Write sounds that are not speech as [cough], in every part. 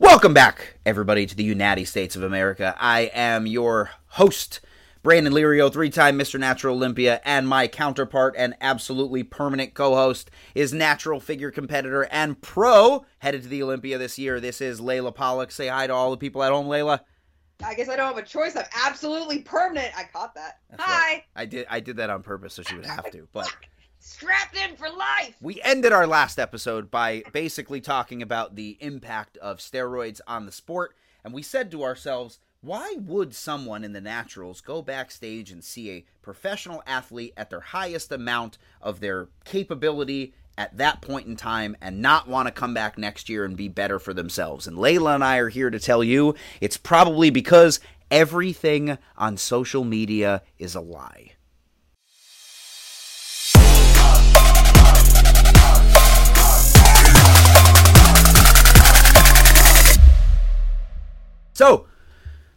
Welcome back, everybody, to the United States of America. I am your host, Brandon Lirio, three time Mr. Natural Olympia, and my counterpart and absolutely permanent co host is natural figure competitor and pro headed to the Olympia this year. This is Layla Pollock. Say hi to all the people at home, Layla. I guess I don't have a choice. I'm absolutely permanent. I caught that. That's Hi. right. I did I did that on purpose so she would have to. But Strapped in for life. we ended our last episode by basically talking about the impact of steroids on the sport, and we said to ourselves, why would someone in the naturals go backstage and see a professional athlete at their highest amount of their capability at that point in time and not want to come back next year and be better for themselves? And Layla and I are here to tell you it's probably because everything on social media is a lie. So,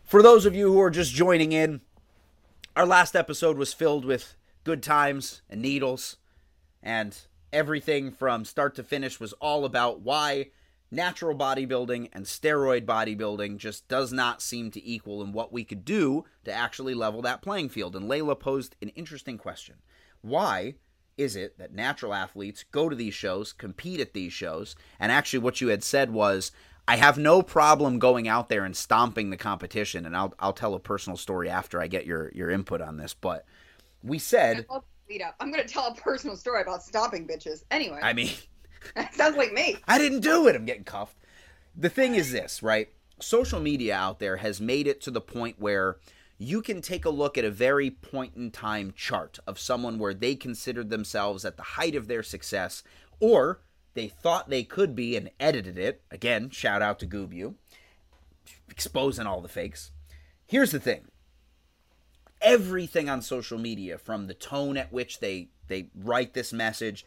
for those of you who are just joining in, our last episode was filled with good times and needles, and everything from start to finish was all about why natural bodybuilding and steroid bodybuilding just does not seem to equal in what we could do to actually level that playing field. And Layla posed an interesting question Why is it that natural athletes go to these shows, compete at these shows, and actually what you had said was, I have no problem going out there and stomping the competition, and I'll I'll tell a personal story after I get your your input on this. But we said, lead up. I'm gonna tell a personal story about stomping bitches. Anyway, I mean, [laughs] that sounds like me. I didn't do it. I'm getting cuffed. The thing is this, right? Social media out there has made it to the point where you can take a look at a very point in time chart of someone where they considered themselves at the height of their success or they thought they could be and edited it. Again, shout out to Goobu, exposing all the fakes. Here's the thing everything on social media, from the tone at which they, they write this message,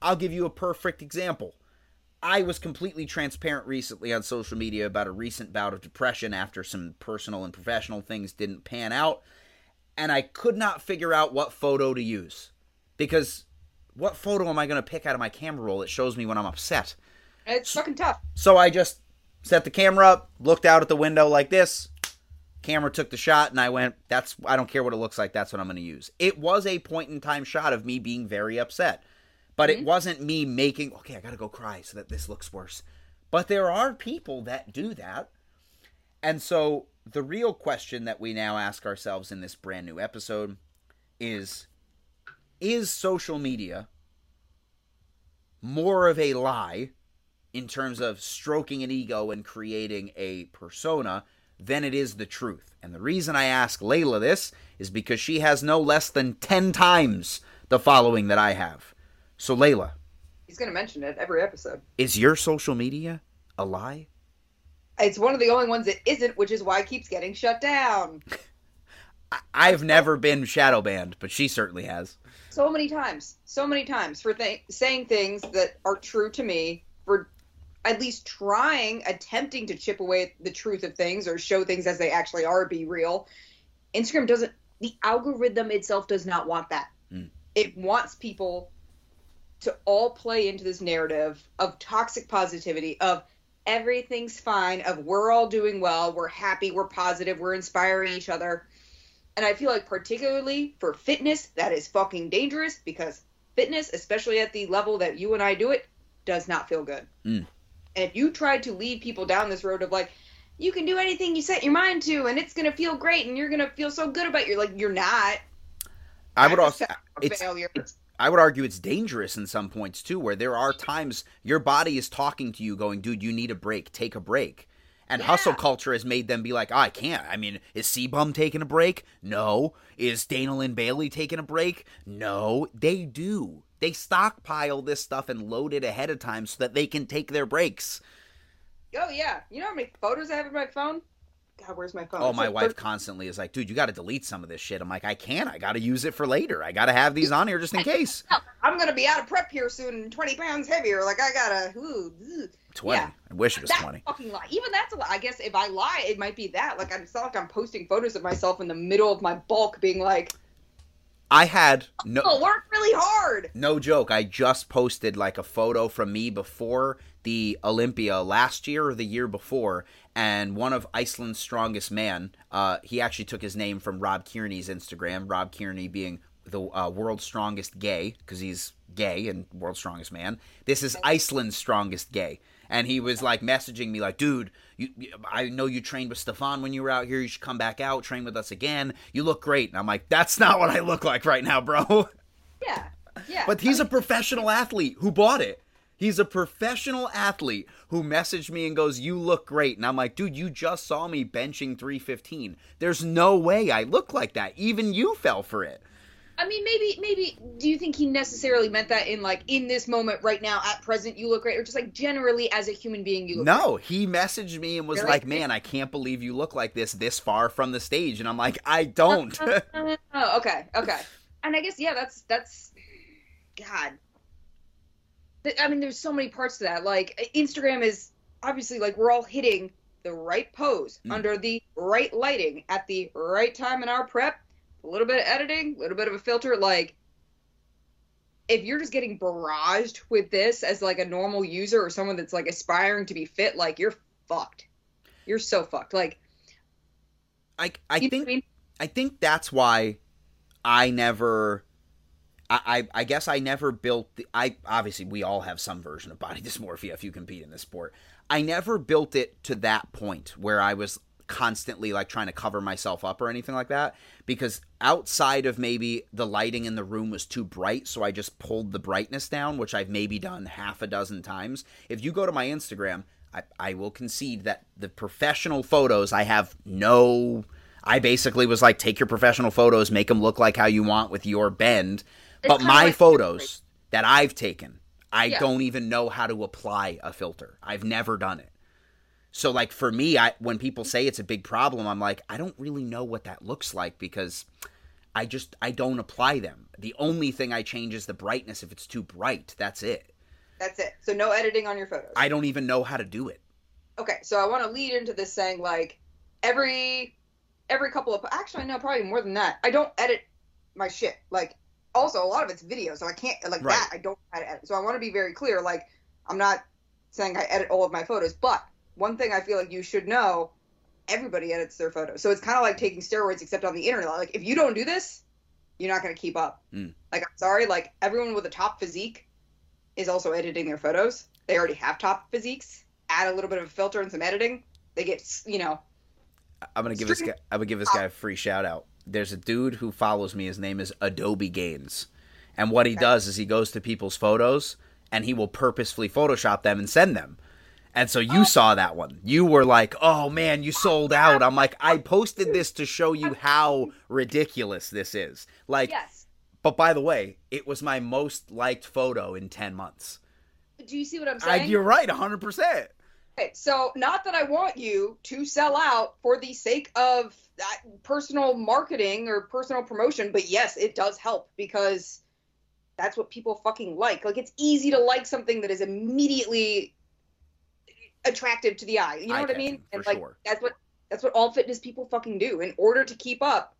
I'll give you a perfect example. I was completely transparent recently on social media about a recent bout of depression after some personal and professional things didn't pan out, and I could not figure out what photo to use. Because what photo am I going to pick out of my camera roll that shows me when I'm upset? It's fucking tough. So I just set the camera up, looked out at the window like this. Camera took the shot, and I went, That's, I don't care what it looks like, that's what I'm going to use. It was a point in time shot of me being very upset. But it mm-hmm. wasn't me making, okay, I got to go cry so that this looks worse. But there are people that do that. And so the real question that we now ask ourselves in this brand new episode is Is social media more of a lie in terms of stroking an ego and creating a persona than it is the truth? And the reason I ask Layla this is because she has no less than 10 times the following that I have. So, Layla, He's gonna mention it every episode. is your social media a lie? It's one of the only ones that isn't, which is why it keeps getting shut down [laughs] I've never been shadow banned, but she certainly has. So many times, so many times for th- saying things that are true to me, for at least trying, attempting to chip away at the truth of things or show things as they actually are, be real. Instagram doesn't. The algorithm itself does not want that. Mm. It wants people to all play into this narrative of toxic positivity, of everything's fine, of we're all doing well, we're happy, we're positive, we're inspiring each other. And I feel like, particularly for fitness, that is fucking dangerous because fitness, especially at the level that you and I do it, does not feel good. Mm. And if you try to lead people down this road of like, you can do anything you set your mind to and it's going to feel great and you're going to feel so good about your like, you're not. I would also it's it's I would argue it's dangerous in some points too, where there are times your body is talking to you, going, "Dude, you need a break. Take a break." And Yeah. hustle culture has made them be like, oh, "I can't." I mean, is C-Bum taking a break? No. Is Dana Lynn Bailey taking a break? No. They do. They stockpile this stuff and load it ahead of time so that they can take their breaks. Oh, yeah. You know how many photos I have in my phone? God, where's my phone? Oh, It's my like wife 13 constantly is like, "Dude, you got to delete some of this shit." I'm like, "I can't. I got to use it for later. I got to have these on here just in [laughs] case." I'm going to be out of prep here soon 20 pounds heavier. Like, I got to. Ooh, ugh. Twenty. Yeah. I wish it was That's twenty. fucking lie. Even that's a lie. I guess if I lie, it might be that. Like, I'm- it's not like I'm posting photos of myself in the middle of my bulk being like, I had no oh, work really hard. no joke. I just posted like a photo from me before the Olympia last year or the year before, and one of Iceland's strongest man, uh, he actually took his name from Rob Kearney's Instagram. Rob Kearney being the uh, world's strongest gay because he's gay and world's strongest man. This is Iceland's strongest gay, and he was like messaging me like, "Dude, you, you, I know you trained with Stefan when you were out here. You should come back out, train with us again. You look great." And I'm like, "That's not what I look like right now, bro." Yeah, yeah. But he's a professional athlete who bought it. He's a professional athlete who messaged me and goes, "You look great." And I'm like, "Dude, you just saw me benching 315. There's no way I look like that. Even you fell for it." I mean, maybe, maybe. Do you think he necessarily meant that in like in this moment, right now, at present, you look great, or just like generally as a human being, you look No, he messaged me and was Really? like, "Man, I can't believe you look like this this far from the stage." And I'm like, "I don't." [laughs] Oh, okay, okay. And I guess yeah, that's that's, God. I mean, there's so many parts to that. Like Instagram is obviously like we're all hitting the right pose Mm. under the right lighting at the right time in our prep. A little bit of editing, a little bit of a filter. Like, if you're just getting barraged with this as like a normal user or someone that's like aspiring to be fit, like you're fucked. You're so fucked. Like, I I think I mean? I think that's why I never. I, I I guess I never built the. I obviously we all have some version of body [laughs] dysmorphia if you compete in this sport. I never built it to that point where I was constantly like trying to cover myself up or anything like that because outside of maybe the lighting in the room was too bright so I just pulled the brightness down which I've maybe done half a dozen times. If you go to my Instagram I, I will concede that the professional photos I have no I basically was like take your professional photos make them look like how you want with your bend. It's but my like- photos that I've taken I Yeah. don't even know how to apply a filter. I've never done it so like for me, I when people say it's a big problem, I'm like, I don't really know what that looks like because I just I don't apply them. The only thing I change is the brightness if it's too bright. That's it. That's it. So no editing on your photos. I don't even know how to do it. okay, so I want to lead into this saying like every every couple of actually no probably more than that. I don't edit my shit. Like also a lot of it's video, so I can't like Right. that. I don't know how to edit. So I want to be very clear. Like I'm not saying I edit all of my photos, but one thing I feel like you should know: everybody edits their photos. So it's kind of like taking steroids, except on the internet. Like if you don't do this, you're not going to keep up. Mm. Like I'm sorry, like everyone with a top physique is also editing their photos. They already have top physiques. Add a little bit of a filter and some editing. They get, you know, I'm gonna give this guy I'm gonna give this guy a free shout out. There's a dude who follows me. His name is Adobe Gaines, and what he Okay. does is he goes to people's photos and he will purposefully Photoshop them and send them. And so you oh. saw that one. You were like, "Oh man, you sold out." I'm like, "I posted this to show you how ridiculous this is." Like, yes. but by the way, it was my most liked photo in 10 months. Do you see what I'm I, saying? you're right, 100%. Okay, so not that I want you to sell out for the sake of that personal marketing or personal promotion, but yes, it does help because that's what people fucking like. Like it's easy to like something that is immediately attractive to the eye. You know what I mean? And like sure. that's what that's what all fitness people fucking do. In order to keep up,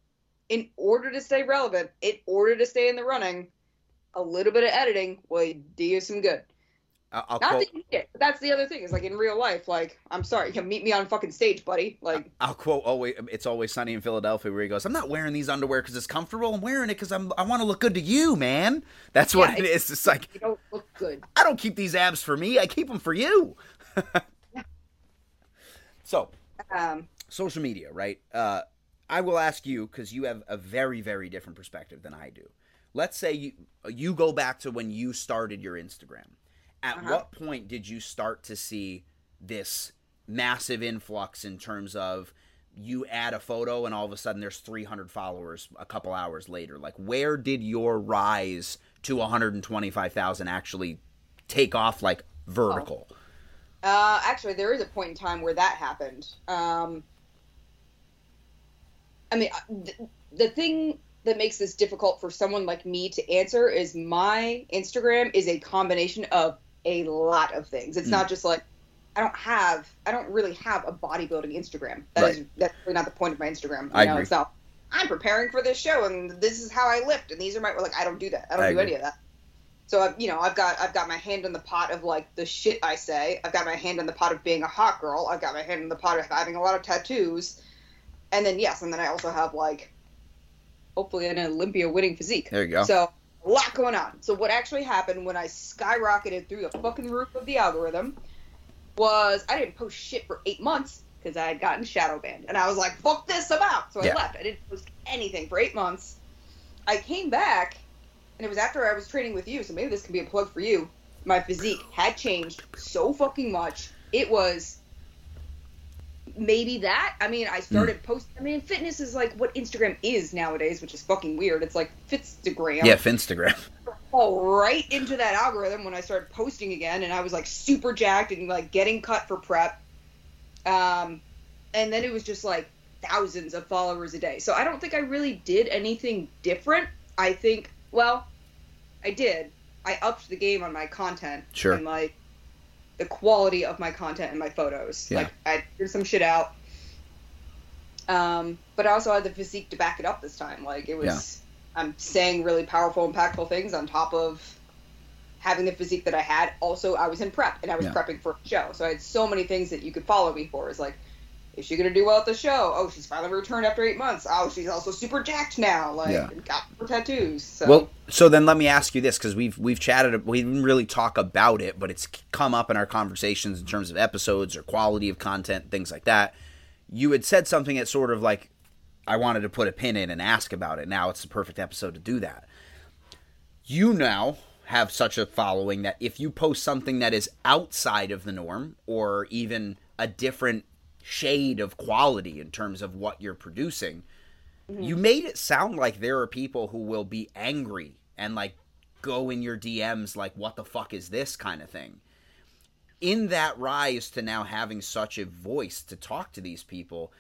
in order to stay relevant, in order to stay in the running, a little bit of editing will do you some good. I'll Not quote, that you need it, but that's the other thing. Is like in real life, like I'm sorry, you can meet me on fucking stage, buddy. Like I'll quote always it's always sunny in Philadelphia where he goes, "I'm not wearing these underwear cuz it's comfortable. I'm wearing it cuz I'm I want to look good to you, man." That's what Yeah, it is. It's like you don't look good. I don't keep these abs for me. I keep them for you. [laughs] so, Um, social media, right? Uh, I will ask you because you have a very, very different perspective than I do. Let's say you you go back to when you started your Instagram. At Uh-huh. what point did you start to see this massive influx in terms of you add a photo and all of a sudden there's 300 followers a couple hours later? Like, where did your rise to 125,000 actually take off like vertical? Uh, actually, there is a point in time where that happened. Um, I mean, uh, th- the thing that makes this difficult for someone like me to answer is my Instagram is a combination of a lot of things. It's Mm. not just like I don't have, I don't really have a bodybuilding Instagram. That is Right. that's really not the point of my Instagram. You I know, agree. it's not. I'm preparing for this show, and this is how I lift, and these are my like. I don't do that. I don't I do agree. any of that. So I've you know I've got I've got my hand in the pot of like the shit I say. I've got my hand in the pot of being a hot girl. I've got my hand in the pot of having a lot of tattoos, and then yes, and then I also have like hopefully an Olympia winning physique. There you go. So a lot going on. So what actually happened when I skyrocketed through the fucking roof of the algorithm was I didn't post shit for eight months because I had gotten shadow banned, and I was like, "Fuck this, I'm out." So I Yeah. left. I didn't post anything for eight months. I came back, and it was after I was training with you, so maybe this can be a plug for you. My physique had changed so fucking much. It was maybe that. I mean, I started posting. I mean, fitness is like what Instagram is nowadays, which is fucking weird. It's like Fitstagram Yeah, Finstagram. [laughs] fall right into that algorithm when I started posting again, and I was like super jacked and like getting cut for prep. Um, and then it was just like thousands of followers a day. So I don't think I really did anything different. I think, well, I did. I upped the game on my content Sure. and like the quality of my content and my photos. Yeah. Like I figured some shit out. Um, but I also had the physique to back it up this time. Like it was, I'm saying really powerful, impactful things on top of having the physique that I had. Also, I was in prep and I was Yeah. prepping for a show, so I had so many things that you could follow me for. It's like, is she gonna do well at the show? Oh, she's finally returned after eight months. Oh, she's also super jacked now. Like, Yeah. got her tattoos. So. Well, so then let me ask you this because we've we've chatted, we didn't really talk about it, but it's come up in our conversations in terms of episodes or quality of content, things like that. You had said something that sort of like I wanted to put a pin in and ask about it. Now it's the perfect episode to do that. You now have such a following that if you post something that is outside of the norm or even a different shade of quality in terms of what you're producing, mm-hmm. you made it sound like there are people who will be angry and like go in your DMs like what the fuck is this kind of thing. In that rise to now having such a voice to talk to these people,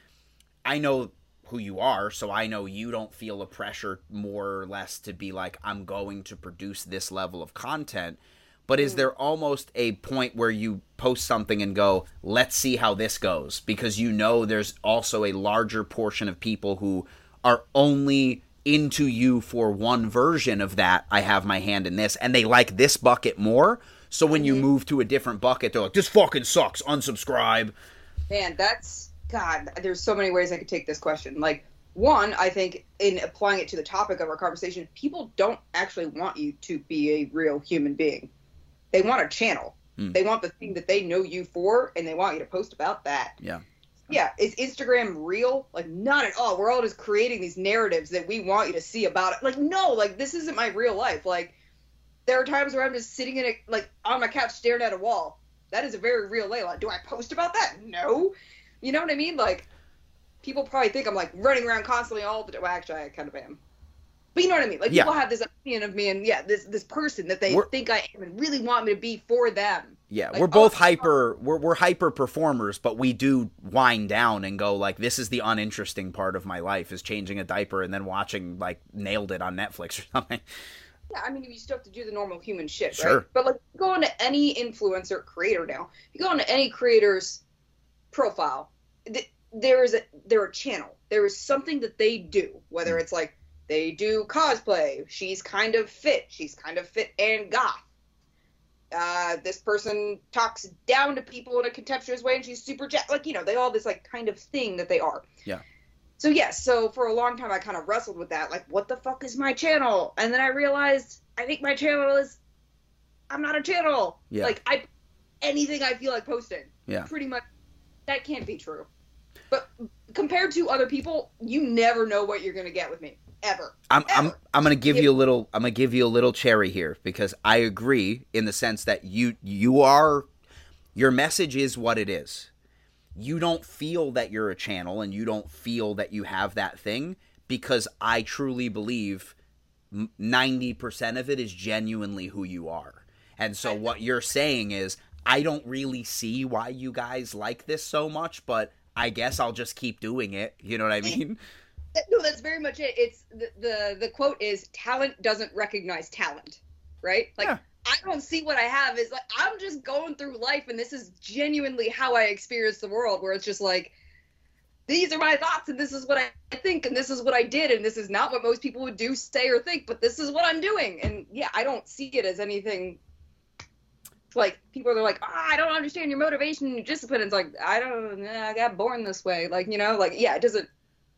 I know who you are, so I know you don't feel a pressure more or less to be like I'm going to produce this level of content. But is there almost a point where you post something and go, let's see how this goes? Because you know there's also a larger portion of people who are only into you for one version of that. I have my hand in this, and they like this bucket more. So when you mm-hmm. move to a different bucket, they're like, this fucking sucks, unsubscribe. Man, that's God. There's so many ways I could take this question. Like one, I think in applying it to the topic of our conversation, people don't actually want you to be a real human being. They want a channel. Hmm. They want the thing that they know you for, and they want you to post about that. Yeah. Yeah, is Instagram real? Like, not at all. We're all just creating these narratives that we want you to see about it. Like, no, like this isn't my real life. Like, there are times where I'm just sitting in a like on my couch staring at a wall. That is a very real Layla. Do I post about that? No. You know what I mean? Like, people probably think I'm like running around constantly all the time. Well, actually, I kind of am. But you know what I mean? Like, Yeah. people have this opinion of me, and yeah, this this person that they We're- think I am and really want me to be for them. Yeah, Like, we're oh, both oh, hyper we're we're hyper performers, but we do wind down and go like this is the uninteresting part of my life is changing a diaper and then watching like nailed it on Netflix or [laughs] something. Yeah, I mean, you still have to do the normal human shit, Sure. right? But like, you go into any influencer creator now. If You go into any creator's profile. th- There is a there are a channel. There is something that they do. Whether mm. it's like they do cosplay. She's kind of fit. She's kind of fit and goth. Uh, this person talks down to people in a contemptuous way, and she's super jack. Like you know, they all this like kind of thing that they are. Yeah. So yes, so for a long time I kind of wrestled with that, like what the fuck is my channel? And then I realized I think my channel is I'm not a channel. Yeah. Like I anything I feel like posting. Yeah. Pretty much that can't be true. But compared to other people, you never know what you're gonna get with me. Ever. I'm I'm I'm gonna give you a little I'm gonna give you a little cherry here because I agree in the sense that you you are your message is what it is. You don't feel that you're a channel and you don't feel that you have that thing because I truly believe 90% of it is genuinely who you are. And so what you're saying is I don't really see why you guys like this so much, but I guess I'll just keep doing it. You know what I mean? No, that's very much it. It's the the, the quote is talent doesn't recognize talent, right? Like Yeah. I don't see what I have is like I'm just going through life and this is genuinely how I experience the world where it's just like these are my thoughts and this is what I think and this is what I did and this is not what most people would do, say, or think, but this is what I'm doing. And yeah, I don't see it as anything like people are like, oh, I don't understand your motivation and your discipline. It's like I don't, I got born this way. Like you know, like yeah, it doesn't,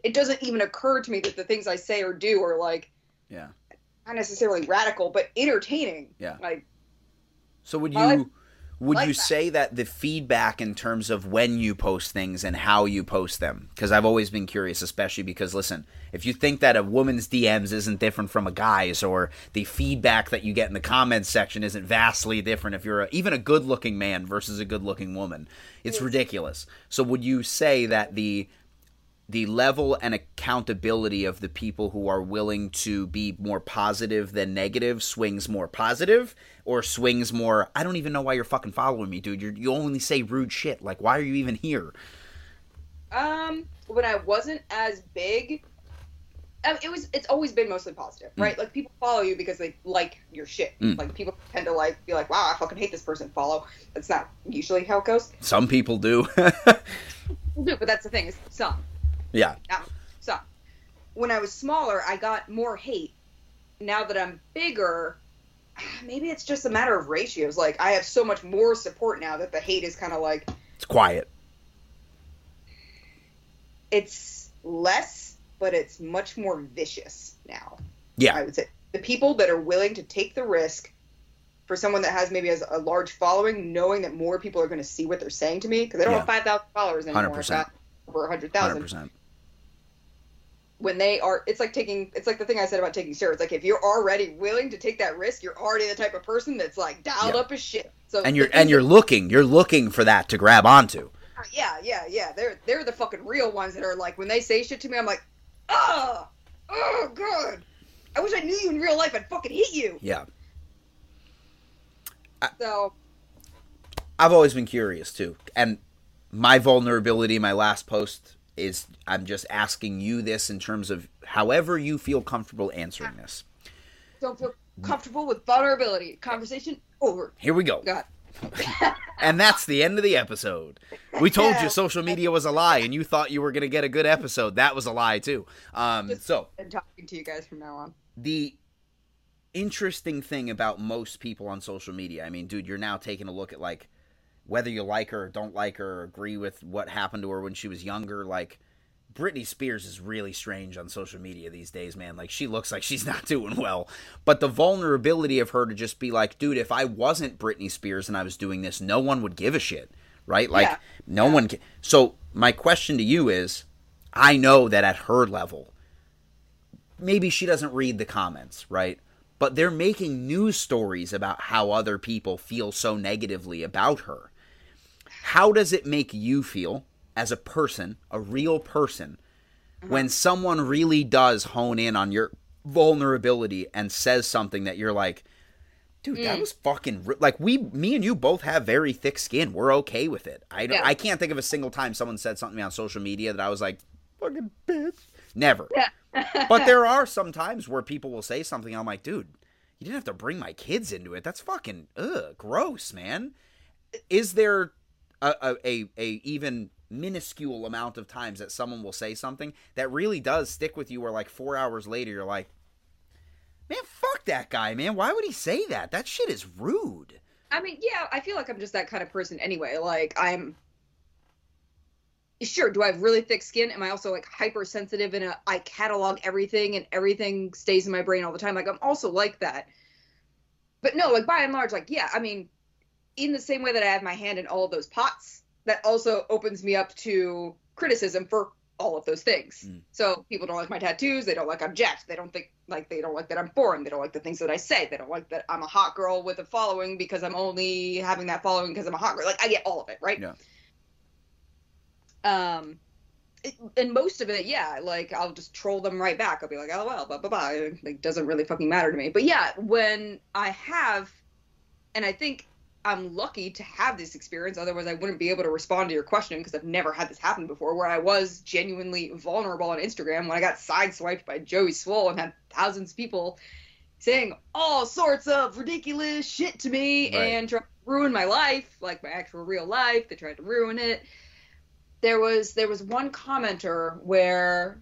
it doesn't even occur to me that the things I say or do are like, yeah, not necessarily radical, but entertaining. Yeah. Like. So would you? would like you that. say that the feedback in terms of when you post things and how you post them? Because I've always been curious, especially because listen, if you think that a woman's DMs isn't different from a guy's, or the feedback that you get in the comments section isn't vastly different if you're a, even a good-looking man versus a good-looking woman, it's ridiculous. So would you say that the the level and accountability of the people who are willing to be more positive than negative swings more positive or swings more I don't even know why you're fucking following me dude you you only say rude shit like why are you even here Um, when I wasn't as big, it was. It's always been mostly positive, right? Like people follow you because they like your shit. Mm. Like people tend to like be like, "Wow, I fucking hate this person." Follow. That's not usually how it goes. some people do People [laughs] do, but that's the thing. Is some, yeah not some. When I was smaller, I got more hate. Now that I'm bigger, [sighs] maybe it's just a matter of ratios. Like I have so much more support now that the hate is kind of like it's quiet it's less, but it's much more vicious now. Yeah, I would say the people that are willing to take the risk for someone that has maybe has a large following, knowing that more people are going to see what they're saying to me because they don't Yeah. have five thousand followers anymore. 100%. I've Over a hundred thousand. 100% When they are, it's like taking. It's like the thing I said about taking steroids. Like if you're already willing to take that risk, you're already the type of person that's like dialed Yeah. up as shit. So and you're and you're that- looking you're looking for that to grab onto uh, yeah, yeah, yeah. They're they're the fucking real ones that are like when they say shit to me, I'm like, oh, oh, god. I wish I knew you in real life. I'd fucking hit you. yeah So I've always been curious too. And my vulnerability, my last post is I'm just asking you this in terms of however you feel comfortable answering this. don't feel comfortable with vulnerability. Conversation over. Here we go. God. [laughs] And that's the end of the episode. We told Yeah. you social media was a lie and you thought you were going to get a good episode. That was a lie too. Um, so, And talking to you guys from now on. the interesting thing about most people on social media, I mean, dude, you're now taking a look at like whether you like her or don't like her or agree with what happened to her when she was younger, like Britney Spears is really strange on social media these days, man. Like she looks like she's [laughs] not doing well. But the vulnerability of her to just be like, dude, if I wasn't Britney Spears and I was doing this, no one would give a shit. Right? Like Yeah. no one can So my question to you is I know that at her level, maybe she doesn't read the comments, right? But they're making news stories about how other people feel so negatively about her. How does it make you feel as a person, a real person, mm-hmm. when someone really does hone in on your vulnerability and says something that you're like, dude, that mm. was fucking ri-" like we, me and you both have very thick skin. We're okay with it. I Yeah. I can't think of a single time someone said something to me on social media that I was like, fucking bitch. Never. Yeah. [laughs] But there are some times where people will say something. I'm like, dude, you didn't have to bring my kids into it. That's fucking ugh, gross, man. Is there a, a, a, even minuscule amount of times that someone will say something that really does stick with you where like four hours later you're like, man, fuck that guy, man. Why would he say that? That shit is rude. I mean, yeah, I feel like I'm just that kind of person anyway. Like I'm sure, do I have really thick skin? Am I also like hypersensitive and a, I catalog everything and everything stays in my brain all the time? Like I'm also like that. But no, like by and large, like yeah, I mean, in the same way that I have my hand in all of those pots, that also opens me up to criticism for all of those things. Mm. So people don't like my tattoos, they don't like I'm jacked, they don't think like they don't like that I'm foreign, they don't like the things that I say, they don't like that I'm a hot girl with a following because I'm only having that following because I'm a hot girl. Like I get all of it, right? Yeah. Um it, and most of it, yeah, like I'll just troll them right back. I'll be like, "Oh well, blah blah blah." It like, doesn't really fucking matter to me. But yeah, when I have, and I think I'm lucky to have this experience. Otherwise, I wouldn't be able to respond to your question because I've never had this happen before. Where I was genuinely vulnerable on Instagram when I got sideswiped by Joey Swoll and had thousands of people saying all sorts of ridiculous shit to me Right. and trying to ruin my life, like my actual real life. They tried to ruin it. there was there was one commenter where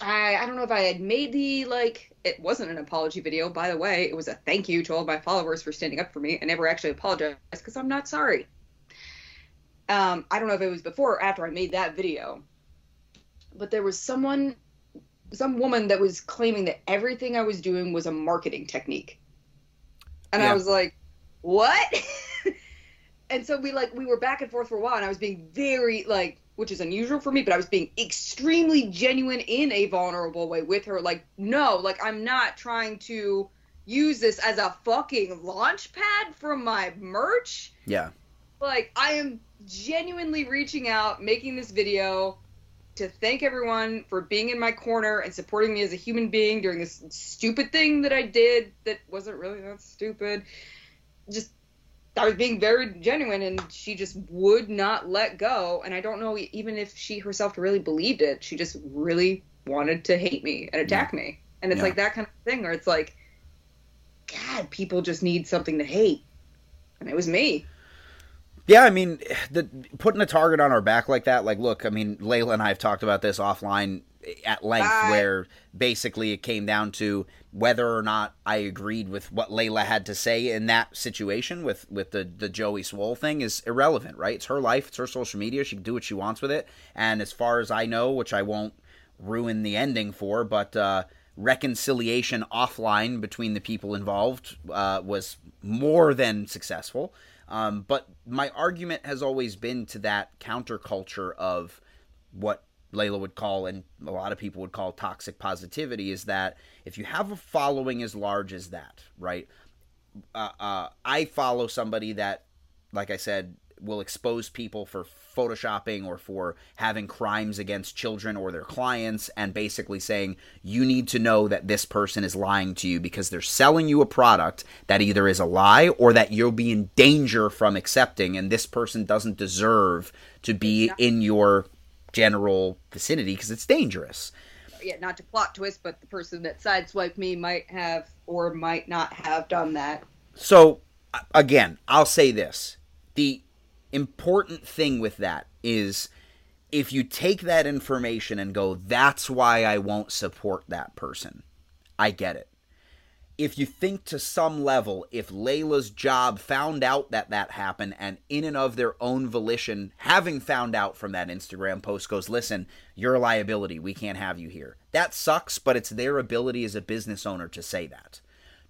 I I don't know if I had made the like it wasn't an apology video. By the way it was a thank you to all my followers for standing up for me. I never actually apologized because I'm not sorry. Um I don't know if it was before or after I made that video but there was someone some woman that was claiming that everything I was doing was a marketing technique. And Yeah. I was like what? [laughs] And so we like we were back and forth for a while and i was being very like which is unusual for me but i was being extremely genuine in a vulnerable way with her. Like no like i'm not trying to use this as a fucking launch pad for my merch. Yeah. like i am genuinely reaching out making this video to thank everyone for being in my corner and supporting me as a human being during this stupid thing that i did that wasn't really that stupid. Just I was being very genuine, and she just would not let go. And I don't know even if she herself really believed it. She just really wanted to hate me and attack me. And it's Yeah. like that kind of thing where it's like, God, people just need something to hate. And it was me. Yeah, I mean, the putting a target on our back like that, like, look, I mean, Layla and I have talked about this offline at length, Bye. where basically it came down to whether or not I agreed with what Layla had to say in that situation with with the the Joey Swoll thing is irrelevant, right? It's her life, it's her social media, she can do what she wants with it, and as far as I know, which I won't ruin the ending for, but uh, reconciliation offline between the people involved uh, was more than successful. Um, but my argument has always been to that counterculture of what Layla would call, and a lot of people would call toxic positivity, is that if you have a following as large as that, right? Uh, uh, I follow somebody that, like I said, will expose people for photoshopping or for having crimes against children or their clients and basically saying you need to know that this person is lying to you because they're selling you a product that either is a lie or that you'll be in danger from accepting and this person doesn't deserve to be in your general vicinity because it's dangerous. Yeah, not to plot twist, but the person that sideswiped me might have or might not have done that. So again, I'll say this. The important thing with that is if you take that information and go, that's why I won't support that person. I get it. If you think to some level, if Layla's job found out that that happened and in and of their own volition, having found out from that Instagram post, goes, listen, you're a liability. We can't have you here. That sucks, but it's their ability as a business owner to say that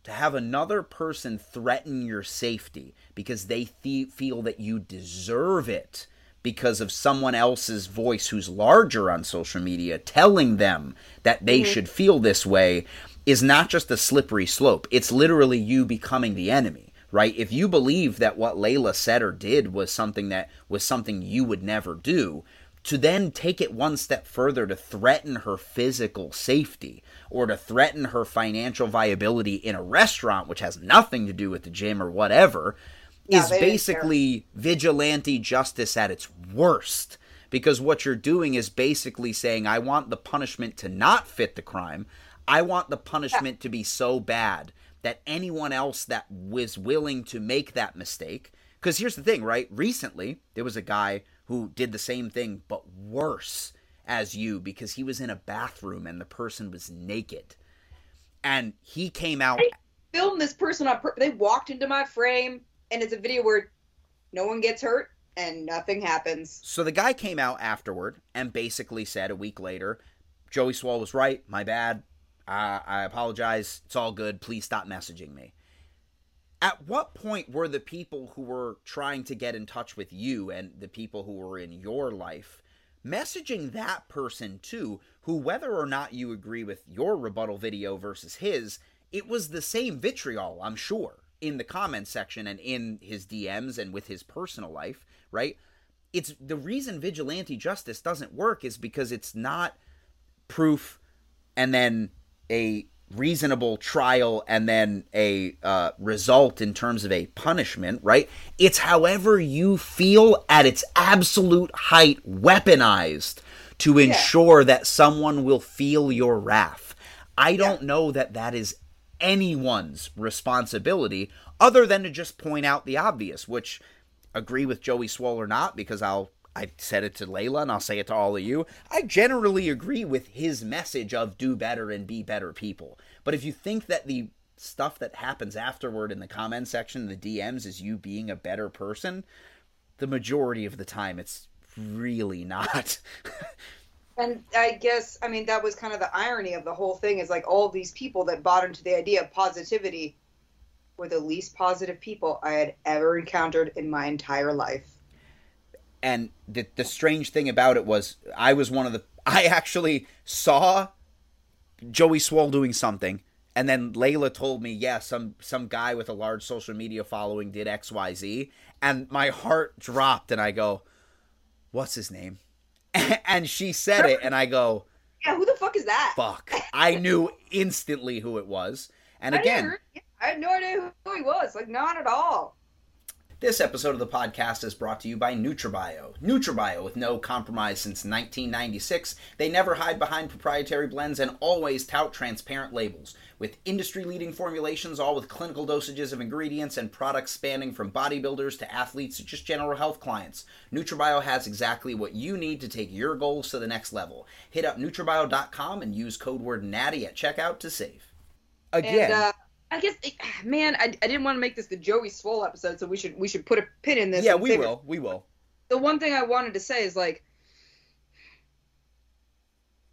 to have another person threaten your safety because they the- feel that you deserve it because of someone else's voice who's larger on social media telling them that they mm-hmm. should feel this way is not just a slippery slope. It's literally you becoming the enemy, right? If you believe that what Layla said or did was something that was something you would never do, to then take it one step further to threaten her physical safety or to threaten her financial viability in a restaurant, which has nothing to do with the gym or whatever, Yeah, is basically vigilante justice at its worst. Because what you're doing is basically saying, I want the punishment to not fit the crime. I want the punishment to be so bad that anyone else that was willing to make that mistake. Because here's the thing, right? Recently, there was a guy who did the same thing, but worse as you because he was in a bathroom and the person was naked. And he came out. Filmed this person on pur- they walked into my frame and it's a video where no one gets hurt and nothing happens. So the guy came out afterward and basically said a week later, Joey Swoll was right. My bad. Uh, I apologize. It's all good. Please stop messaging me. At what point were the people who were trying to get in touch with you and the people who were in your life messaging that person too, who, whether or not you agree with your rebuttal video versus his, it was the same vitriol, I'm sure, in the comment section and in his DMs and with his personal life, right? It's the reason vigilante justice doesn't work is because it's not proof and then a reasonable trial and then a uh, result in terms of a punishment, right? It's however you feel at its absolute height, weaponized to ensure that someone will feel your wrath. I don't know that that is anyone's responsibility other than to just point out the obvious, which agree with Joey Swoll or not, because I'll I said it to Layla and I'll say it to all of you. I generally agree with his message of do better and be better people. But if you think that the stuff that happens afterward in the comment section, the DMs, is you being a better person, the majority of the time it's really not. [laughs] and I guess, I mean, that was kind of the irony of the whole thing is like all these people that bought into the idea of positivity were the least positive people I had ever encountered in my entire life and the the strange thing about it was I was one of the [laughs] I actually saw Joey Swoll doing something and then Layla told me, yeah, some some guy with a large social media following did XYZ and my heart dropped and I go, "What's his name?" [laughs] and she said it and I go, "Yeah, who the fuck is that?" Fuck. I knew instantly who it was. And again, I had no idea who he was. Like not at all. This episode of the podcast is brought to you by NutraBio. NutraBio, with no compromise since 1996, they never hide behind proprietary blends and always tout transparent labels. With industry-leading formulations, all with clinical dosages of ingredients and products spanning from bodybuilders to athletes to just general health clients, NutraBio has exactly what you need to take your goals to the next level. Hit up NutraBio.com and use code word NATTY at checkout to save. Again. And, uh- I guess, eh, man, I, I didn't want to make this the Joey Swoll episode, so we should we should put a pin in this. Yeah, we will. We will. The one thing I wanted to say is like,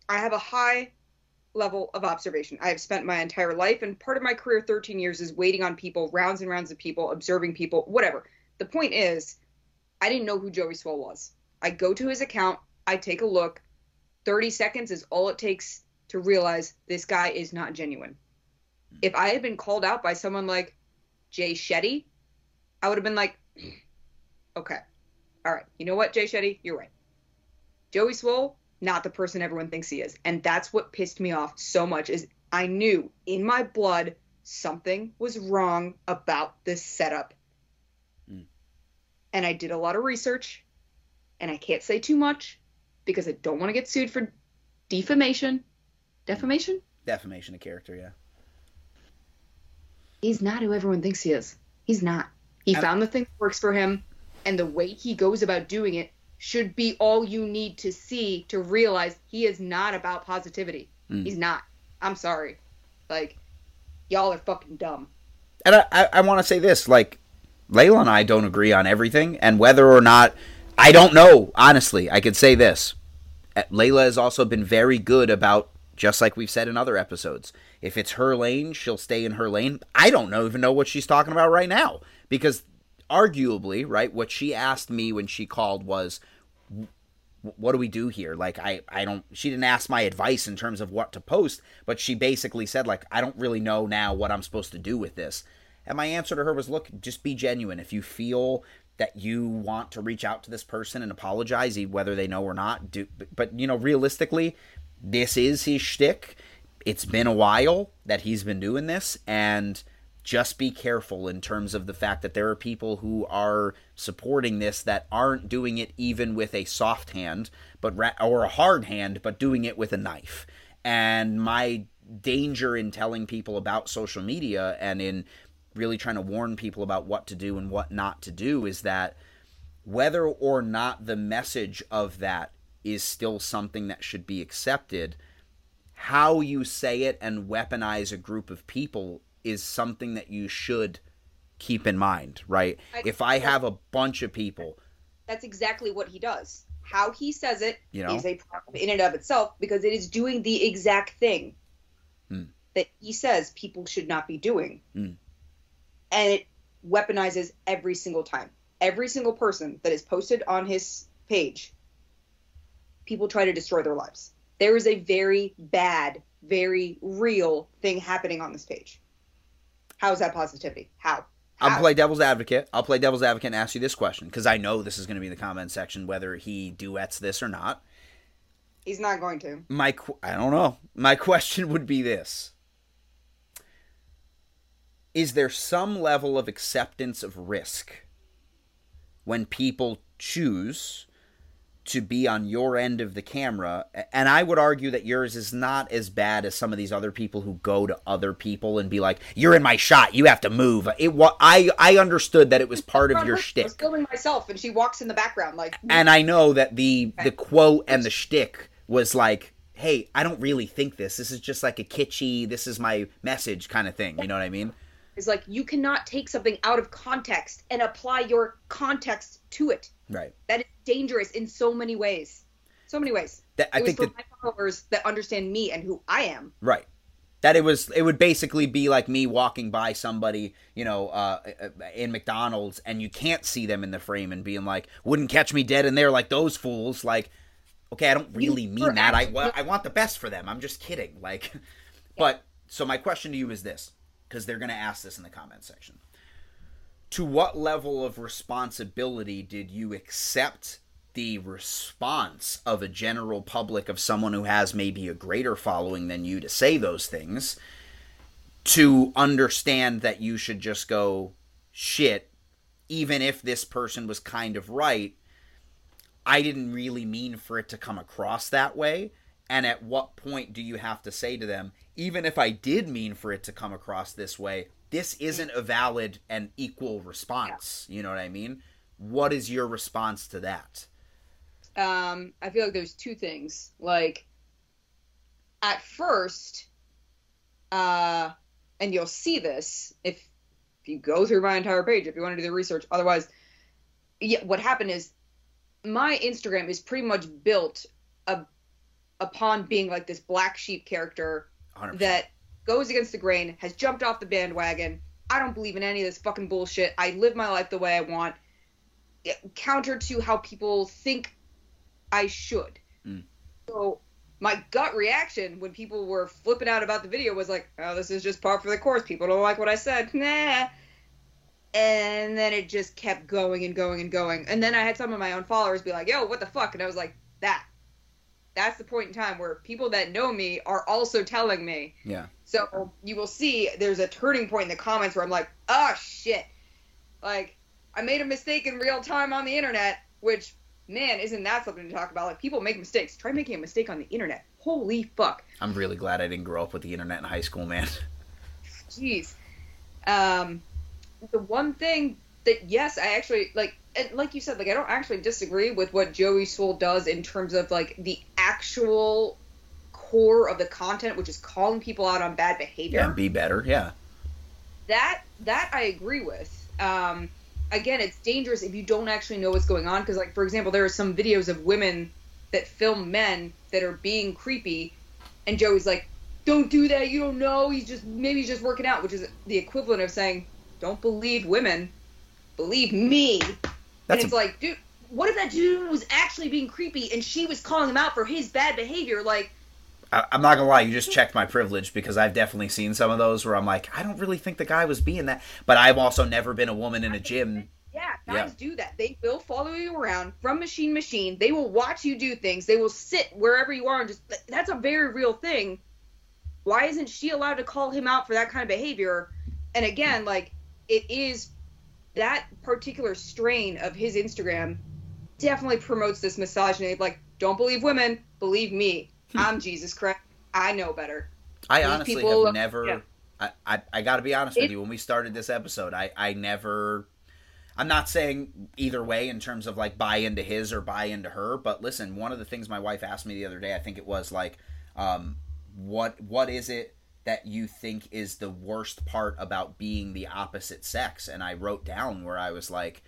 I have a high level of observation. I have spent my entire life, and part of my career, 13 years, is waiting on people, rounds and rounds of people, observing people, whatever. The point is, I didn't know who Joey Swoll was. I go to his account, I take a look. 30 seconds is all it takes to realize this guy is not genuine if I had been called out by someone like Jay Shetty, I would have been like, okay, all right, you know what, Jay Shetty, you're right. Joey Swoll, not the person everyone thinks he is, and that's what pissed me off so much. Is I knew in my blood something was wrong about this setup, mm. and I did a lot of research, and I can't say too much because I don't want to get sued for defamation, defamation, defamation of character, yeah he's not who everyone thinks he is. He's not. He found the thing that works for him, and the way he goes about doing it should be all you need to see to realize he is not about positivity. Mm. He's not. I'm sorry. Like, y'all are fucking dumb. And I, I, I want to say this like, Layla and I don't agree on everything, and whether or not, I don't know, honestly. I could say this. Layla has also been very good about, just like we've said in other episodes, if it's her lane, she'll stay in her lane. I don't know, even know what she's talking about right now because arguably, right, what she asked me when she called was what do we do here? Like I I don't she didn't ask my advice in terms of what to post, but she basically said like I don't really know now what I'm supposed to do with this. And my answer to her was look, just be genuine. If you feel that you want to reach out to this person and apologize, whether they know or not, do but you know, realistically, this is his shtick it's been a while that he's been doing this, and just be careful in terms of the fact that there are people who are supporting this that aren't doing it even with a soft hand, but ra- or a hard hand, but doing it with a knife. And my danger in telling people about social media and in really trying to warn people about what to do and what not to do is that whether or not the message of that is still something that should be accepted how you say it and weaponize a group of people is something that you should keep in mind, right? I, if I have a bunch of people, that's exactly what he does. How he says it you know? is a problem in and of itself because it is doing the exact thing hmm. that he says people should not be doing, hmm. and it weaponizes every single time. Every single person that is posted on his page, people try to destroy their lives there is a very bad, very real thing happening on this page. How is that positivity? How? How? I'll play devil's advocate. I'll play devil's advocate and ask you this question because I know this is going to be in the comment section whether he duets this or not. He's not going to. My I don't know. My [laughs] question would be this. Is there some level of acceptance of risk when people choose to be on your end of the camera and i would argue that yours is not as bad as some of these other people who go to other people and be like you're in my shot you have to move. It what i i understood that it was part of your shtick. I was filming myself and she walks in the background like and i know that the the quote and the shtick was like hey i don't really think this. This is just like a kitschy this is my message kind of thing you know what i mean? It's like you cannot take something out of context and apply your context to it right that is dangerous in so many ways. So many ways. That, I think for that, my followers that understand me and who I am. Right. That it was, it would basically be like me walking by somebody, you know, uh, in McDonald's, and you can't see them in the frame, and being like, "Wouldn't catch me dead in there like those fools." Like, okay, I don't really mean that. I, I want the best for them. I'm just kidding. Like, but so my question to you is this, because they're gonna ask this in the comment section to what level of responsibility did you accept the response of a general public of someone who has maybe a greater following than you to say those things to understand that you should just go shit even if this person was kind of right i didn't really mean for it to come across that way. And at what point do you have to say to them even if i did mean for it to come across this way this isn't a valid and equal response. Yeah. You know what I mean? What is your response to that? Um, I feel like there's two things. Like, at first, uh, and you'll see this if, if you go through my entire page, if you want to do the research. Otherwise, yeah, what happened is my Instagram is pretty much built a, upon being like this black sheep character 100%. that goes against the grain, has jumped off the bandwagon. I don't believe in any of this fucking bullshit. I live my life the way I want. Counter to how people think I should. Mm. So my gut reaction when people were flipping out about the video was like, "Oh, this is just par for the course. People don't like what I said." [laughs] Nah. And then it just kept going and going and going. And then I had some of my own followers be like, "Yo, what the fuck?" And I was like, "That that's the point in time where people that know me are also telling me. Yeah. So you will see there's a turning point in the comments where I'm like, oh shit. Like, I made a mistake in real time on the internet, which, man, isn't that something to talk about? Like, people make mistakes. Try making a mistake on the internet. Holy fuck. I'm really glad I didn't grow up with the internet in high school, man. Jeez. Um, the one thing that, yes, I actually, like, and like you said, like I don't actually disagree with what Joey Swoll does in terms of like the actual core of the content, which is calling people out on bad behavior. Yeah, be better. Yeah. That that I agree with. Um, again, it's dangerous if you don't actually know what's going on. Because, like for example, there are some videos of women that film men that are being creepy, and Joey's like, "Don't do that. You don't know. He's just maybe he's just working out," which is the equivalent of saying, "Don't believe women, believe me." That's and it's a- like, dude, what if that dude was actually being creepy and she was calling him out for his bad behavior? Like, I, am not gonna lie, you just checked my privilege because I've definitely seen some of those where I'm like, I don't really think the guy was being that, but I've also never been a woman in a gym. Yeah, guys yeah. do that. They will follow you around from machine machine. They will watch you do things. They will sit wherever you are and just that's a very real thing. Why isn't she allowed to call him out for that kind of behavior? And again, like it is that particular strain of his Instagram definitely promotes this misogyny. Like, don't believe women, believe me. I'm Jesus Christ. I know better. I These honestly people, have never. Yeah. I, I, I got to be honest it, with you. When we started this episode, I, I never. I'm not saying either way in terms of like buy into his or buy into her, but listen, one of the things my wife asked me the other day, I think it was like, um, what what is it that you think is the worst part about being the opposite sex? And I wrote down where I was like,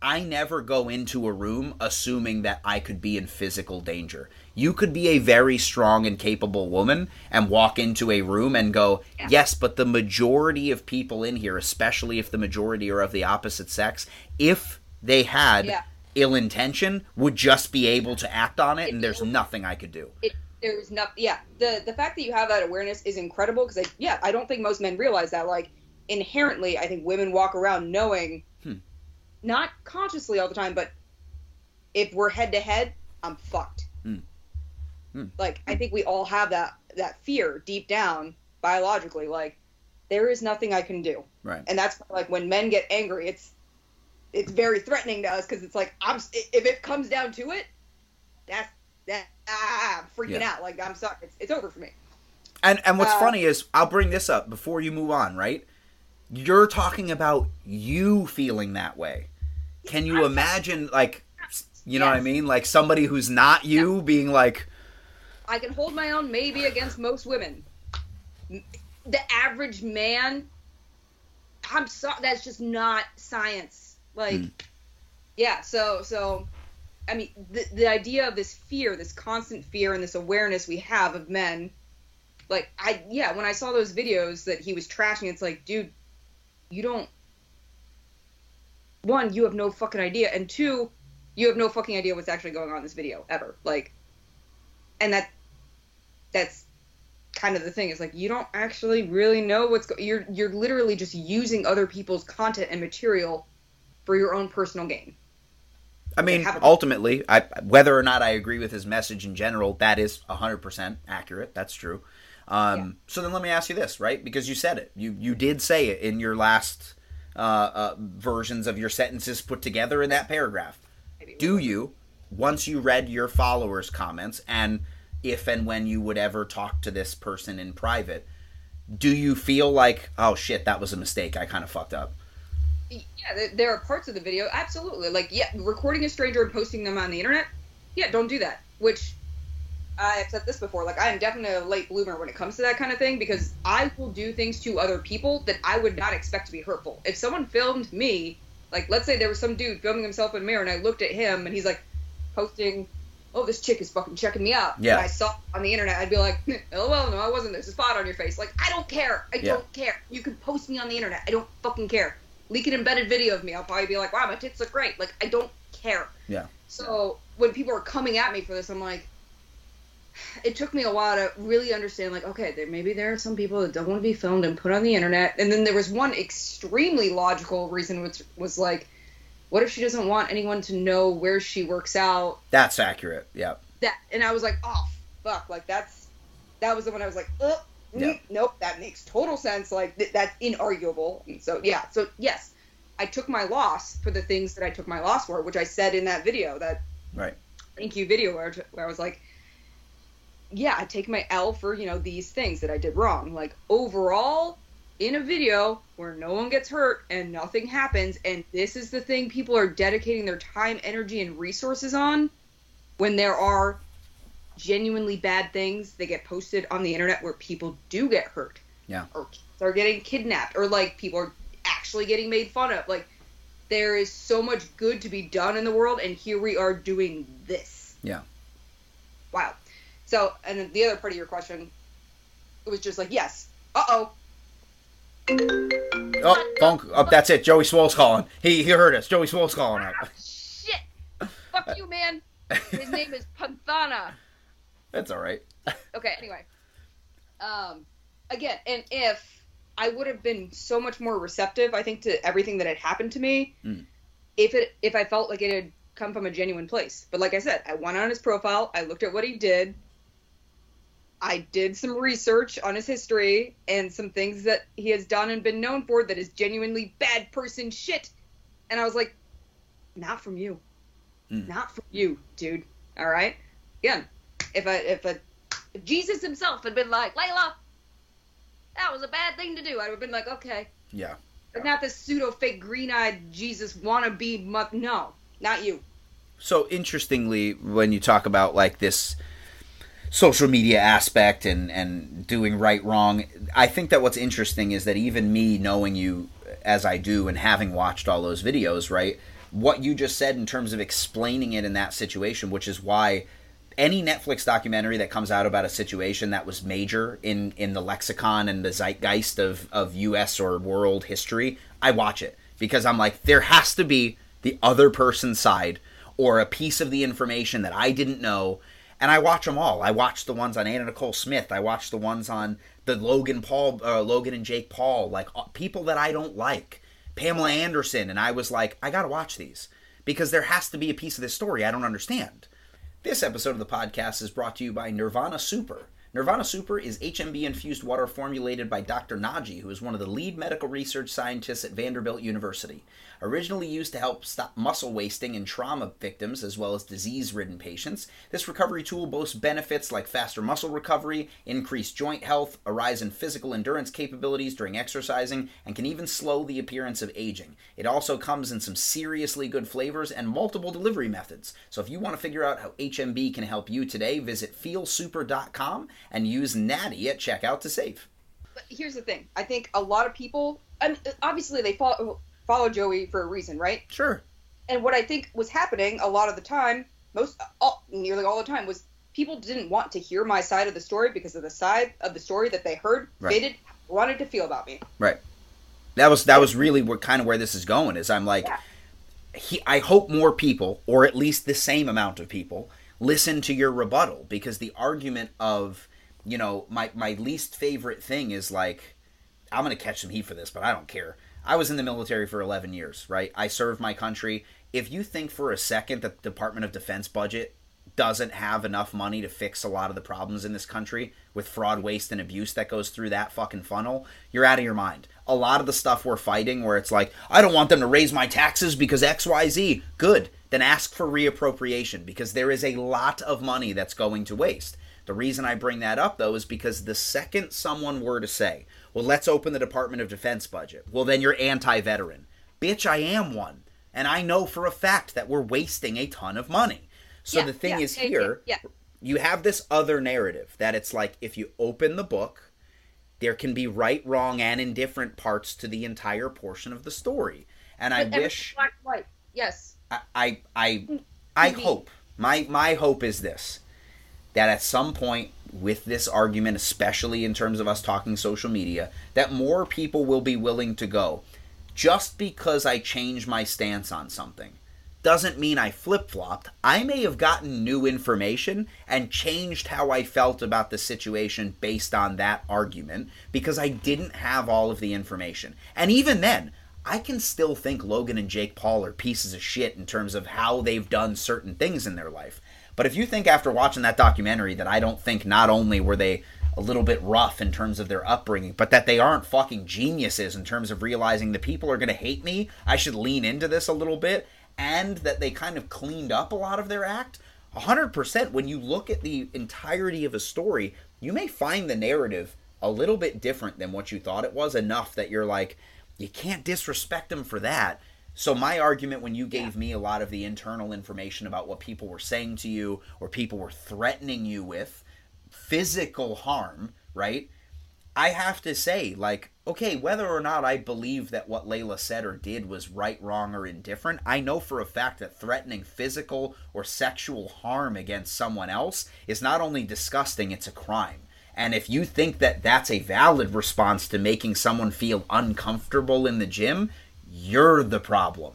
I never go into a room assuming that I could be in physical danger. You could be a very strong and capable woman and walk into a room and go, yeah. Yes, but the majority of people in here, especially if the majority are of the opposite sex, if they had yeah. ill intention, would just be able to act on it, and there's nothing I could do. It, there's not, yeah. The the fact that you have that awareness is incredible because, yeah, I don't think most men realize that. Like, inherently, I think women walk around knowing not consciously all the time, but if we're head to head, I'm fucked. Mm. Mm. Like I think we all have that that fear deep down biologically. Like there is nothing I can do. Right. And that's like when men get angry, it's it's very threatening to us because it's like I'm if it comes down to it, that's that ah, I'm freaking Yeah. out. Like I'm sorry, it's, it's over for me. And and what's Uh, funny is I'll bring this up before you move on, right? You're talking about you feeling that way. Can you imagine like you know what I mean? Like somebody who's not you being like I can hold my own maybe against most women. The average man, I'm sorry, that's just not science. Like, Hmm. yeah. So, so, I mean, the the idea of this fear, this constant fear, and this awareness we have of men, like, I yeah, when I saw those videos that he was trashing, it's like, dude, you don't. One, you have no fucking idea, and two, you have no fucking idea what's actually going on in this video ever. Like, and that that's kind of the thing is like you don't actually really know what's go- you're you're literally just using other people's content and material for your own personal gain. I mean, a- ultimately, I, whether or not I agree with his message in general, that is 100% accurate. That's true. Um, Yeah. So then let me ask you this, right? Because you said it. You you did say it in your last uh, uh, versions of your sentences put together in that paragraph. Do you, once you read your followers' comments, and if and when you would ever talk to this person in private, do you feel like, oh shit, that was a mistake? I kind of fucked up. Yeah, there, there are parts of the video absolutely like yeah, recording a stranger and posting them on the internet. Yeah, don't do that. Which I've said this before. Like I am definitely a late bloomer when it comes to that kind of thing because I will do things to other people that I would not expect to be hurtful. If someone filmed me, like let's say there was some dude filming himself in a mirror and I looked at him and he's like posting, "Oh, this chick is fucking checking me out." Yeah. And I saw on the internet, I'd be like, [laughs] Oh well, no, I wasn't. There's a spot on your face." Like I don't care. I Yeah. don't care. You can post me on the internet. I don't fucking care. Leak an embedded video of me. I'll probably be like, "Wow, my tits look great." Like I don't care. Yeah. So when people are coming at me for this, I'm like, it took me a while to really understand. Like, okay, there maybe there are some people that don't want to be filmed and put on the internet. And then there was one extremely logical reason, which was like, what if she doesn't want anyone to know where she works out? That's accurate. Yeah. That and I was like, oh fuck, like that's that was the one I was like, uh, mm, Yeah. nope, that makes total sense. Like th- that's inarguable. And so yeah, so yes, I took my loss for the things that I took my loss for, which I said in that video, that Right. thank you video where, where I was like, yeah, I take my L for you know these things that I did wrong. Like overall, in a video where no one gets hurt and nothing happens, and this is the thing people are dedicating their time, energy, and resources on, when there are genuinely bad things that get posted on the internet where people do get hurt, Yeah. or kids are getting kidnapped, or like people are actually getting made fun of, like. There is so much good to be done in the world, and here we are doing this. Yeah. Wow. So, and then the other part of your question, it was just like, yes. Uh oh. Oh, phone. Oh, that's it. Joey Swoll's calling. He he heard us. Joey Swoll's calling up. Shit. Fuck you, man. His name is Panthana. That's all right. Okay. Anyway. Um. Again, and if I would have been so much more receptive, I think, to everything that had happened to me, Mm. if it if I felt like it had come from a genuine place. But like I said, I went on his profile, I looked at what he did. I did some research on his history and some things that he has done and been known for that is genuinely bad person shit. And I was like, not from you. Mm. Not from you, dude. All right? Again, if I if a if Jesus himself had been like, Layla, that was a bad thing to do, I would have been like, okay. Yeah. But not this pseudo fake green eyed Jesus wannabe mu- no, not you. So interestingly, when you talk about like this social media aspect and and doing right wrong, I think that what's interesting is that even me knowing you as I do and having watched all those videos, right? What you just said in terms of explaining it in that situation, which is why any Netflix documentary that comes out about a situation that was major in in the lexicon and the zeitgeist of of US or world history, I watch it because I'm like there has to be the other person's side or a piece of the information that I didn't know and I watch them all. I watch the ones on Anna Nicole Smith. I watch the ones on the Logan Paul, uh, Logan and Jake Paul, like uh, people that I don't like, Pamela Anderson, and I was like, I gotta watch these because there has to be a piece of this story I don't understand. This episode of the podcast is brought to you by Nirvana Super. Nirvana Super is HMB infused water formulated by Dr. Naji, who is one of the lead medical research scientists at Vanderbilt University. Originally used to help stop muscle wasting in trauma victims as well as disease ridden patients, this recovery tool boasts benefits like faster muscle recovery, increased joint health, a rise in physical endurance capabilities during exercising, and can even slow the appearance of aging. It also comes in some seriously good flavors and multiple delivery methods. So if you want to figure out how HMB can help you today, visit feelsuper.com and use Natty at checkout to save. But here's the thing: I think a lot of people, I mean, obviously they follow follow Joey for a reason, right? Sure. And what I think was happening a lot of the time, most all, nearly all the time, was people didn't want to hear my side of the story because of the side of the story that they heard Right. they did wanted to feel about me. Right. That was that was really what kind of where this is going is I'm like Yeah. he, I hope more people or at least the same amount of people listen to your rebuttal because the argument of you know my my least favorite thing is like I'm going to catch some heat for this but I don't care. I was in the military for 11 years, right? I served my country. If you think for a second that the Department of Defense budget doesn't have enough money to fix a lot of the problems in this country with fraud, waste, and abuse that goes through that fucking funnel, you're out of your mind. A lot of the stuff we're fighting where it's like, I don't want them to raise my taxes because XYZ, good. Then ask for reappropriation because there is a lot of money that's going to waste. The reason I bring that up though is because the second someone were to say, well, let's open the Department of Defense budget, well, then you're anti veteran. Bitch, I am one. And I know for a fact that we're wasting a ton of money. So Yeah, the thing yeah, is here, yeah. you have this other narrative that it's like if you open the book, there can be right, wrong, and indifferent parts to the entire portion of the story. And I But everything's wish black white. Yes. I I I, mm, I hope my my hope is this that at some point with this argument especially in terms of us talking social media that more people will be willing to go just because I change my stance on something doesn't mean I flip flopped. I may have gotten new information and changed how I felt about the situation based on that argument because I didn't have all of the information. And even then, I can still think Logan and Jake Paul are pieces of shit in terms of how they've done certain things in their life. But if you think after watching that documentary that I don't think not only were they a little bit rough in terms of their upbringing, but that they aren't fucking geniuses in terms of realizing the people are going to hate me, I should lean into this a little bit, and that they kind of cleaned up a lot of their act. 100% when you look at the entirety of a story, you may find the narrative a little bit different than what you thought it was, enough that you're like, you can't disrespect them for that. So my argument when you gave me a lot of the internal information about what people were saying to you or people were threatening you with physical harm, right? I have to say, like, okay, whether or not I believe that what Layla said or did was right, wrong, or indifferent, I know for a fact that threatening physical or sexual harm against someone else is not only disgusting, it's a crime. And if you think that that's a valid response to making someone feel uncomfortable in the gym, you're the problem.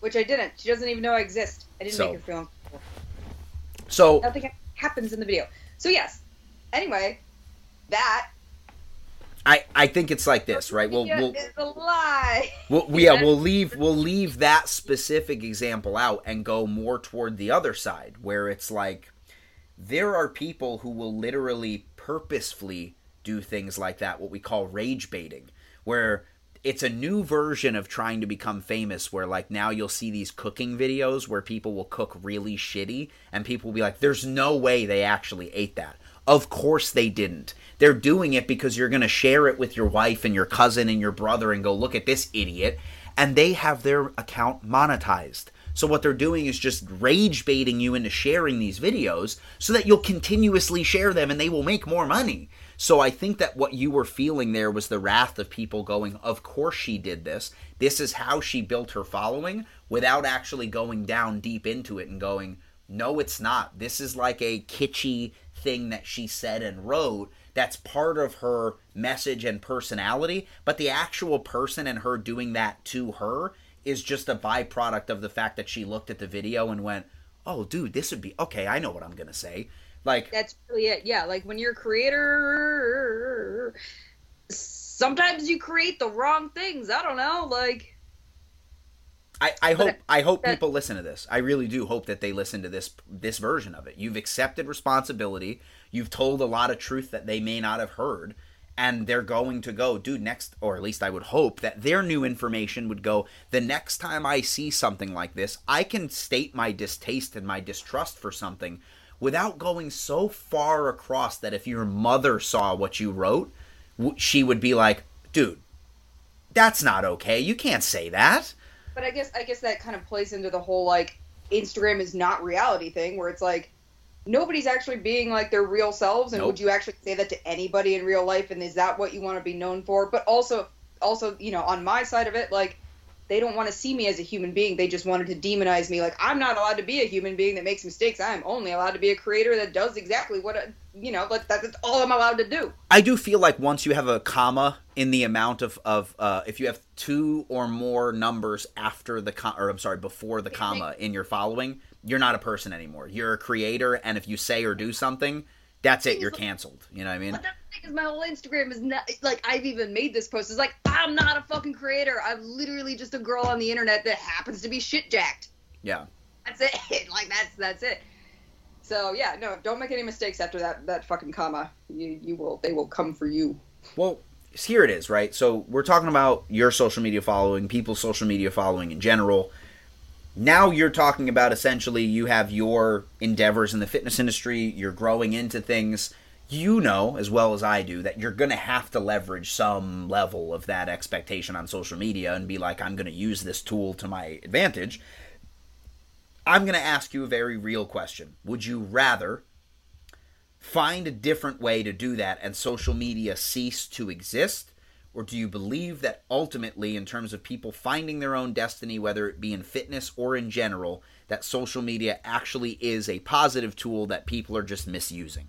Which I didn't. She doesn't even know I exist. I didn't So- make her feel uncomfortable. So, Nothing happens in the video. So yes. Anyway, that I, I think it's like this, right? We'll, we'll, is a lie. We'll, yeah, [laughs] we'll leave we'll leave that specific example out and go more toward the other side, where it's like there are people who will literally purposefully do things like that, what we call rage baiting, where it's a new version of trying to become famous where like now you'll see these cooking videos where people will cook really shitty and people will be like there's no way they actually ate that. Of course they didn't. They're doing it because you're going to share it with your wife and your cousin and your brother and go look at this idiot. And they have their account monetized. So what they're doing is just rage baiting you into sharing these videos so that you'll continuously share them and they will make more money. So I think that what you were feeling there was the wrath of people going, "Of course she did this. This is how she built her following," without actually going down deep into it and going, "No, it's not. This is like a kitschy thing that she said and wrote." That's part of her message and personality, but the actual person and her doing that to her is just a byproduct of the fact that she looked at the video and went, "Oh, dude, this would be okay. I know what I'm gonna say." Like, That's really it. Yeah, like when you're a creator, sometimes you create the wrong things. I don't know, like I, I hope I hope people listen to this. I really do hope that they listen to this this version of it. You've accepted responsibility. You've told a lot of truth that they may not have heard, and they're going to go, dude. Next, or at least I would hope that their new information would go. The next time I see something like this, I can state my distaste and my distrust for something without going so far across that if your mother saw what you wrote, she would be like, dude, that's not okay. You can't say that. But I guess I guess that kind of plays into the whole like Instagram is not reality thing where it's like nobody's actually being like their real selves and nope. would you actually say that to anybody in real life and is that what you want to be known for? But also also, you know, on my side of it like they don't want to see me as a human being. They just wanted to demonize me. Like I'm not allowed to be a human being that makes mistakes. I'm only allowed to be a creator that does exactly what a, you know. Like that's all I'm allowed to do. I do feel like once you have a comma in the amount of of uh, if you have two or more numbers after the com- or I'm sorry before the comma in your following, you're not a person anymore. You're a creator, and if you say or do something, that's it. You're canceled. You know what I mean? But the thing, because my whole Instagram is not like I've even made this post. It's like I'm not a fucking creator. I'm literally just a girl on the internet that happens to be shit jacked. Yeah. That's it. [laughs] Like that's that's it. So yeah, no, don't make any mistakes after that that fucking comma. You you will they will come for you. Well, here it is, right? So we're talking about your social media following, people's social media following in general now you're talking about essentially you have your endeavors in the fitness industry, you're growing into things. You know as well as I do that you're going to have to leverage some level of that expectation on social media and be like, I'm going to use this tool to my advantage. I'm going to ask you a very real question. Would you rather find a different way to do that and social media cease to exist? Or do you believe that ultimately, in terms of people finding their own destiny, whether it be in fitness or in general, that social media actually is a positive tool that people are just misusing?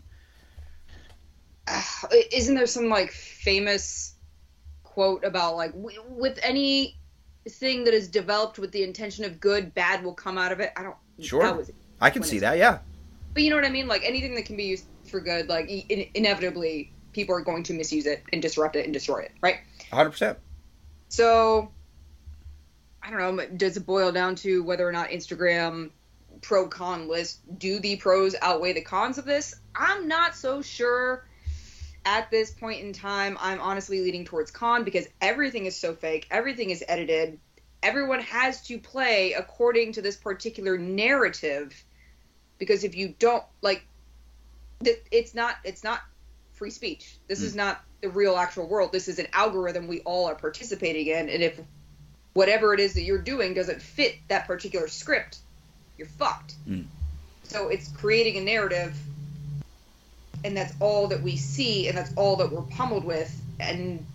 [sighs] Isn't there some like famous quote about like w- with any thing that is developed with the intention of good, bad will come out of it? I don't. Sure. Was, I can see that. Yeah. But you know what I mean? Like anything that can be used for good, like in- inevitably people are going to misuse it and disrupt it and destroy it, right? 100%. So, I don't know, does it boil down to whether or not Instagram pro con list do the pros outweigh the cons of this? I'm not so sure at this point in time. I'm honestly leaning towards con because everything is so fake, everything is edited. Everyone has to play according to this particular narrative because if you don't like it's not it's not free speech. This mm. is hmm. not the real actual world. This is an algorithm we all are participating in. And if whatever it is that you're doing doesn't fit that particular script, you're fucked. Mm. So it's creating a narrative, and that's all that we see, and that's all that we're pummeled with. And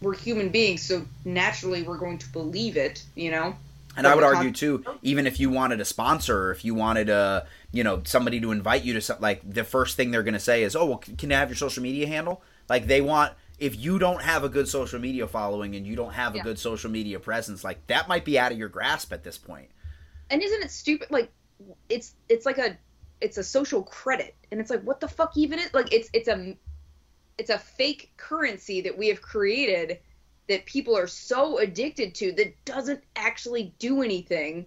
we're human beings, so naturally we're going to believe it, you know? And I would argue too, even if you wanted a sponsor, if you wanted a, you know, somebody to invite you to something, like the first thing they're going to say is, "Oh, well, can I have your social media handle?" Like they want if you don't have a good social media following and you don't have a yeah. good social media presence, like that might be out of your grasp at this point. And isn't it stupid? Like it's it's like a it's a social credit, and it's like what the fuck even is like it's it's a it's a fake currency that we have created that people are so addicted to that doesn't actually do anything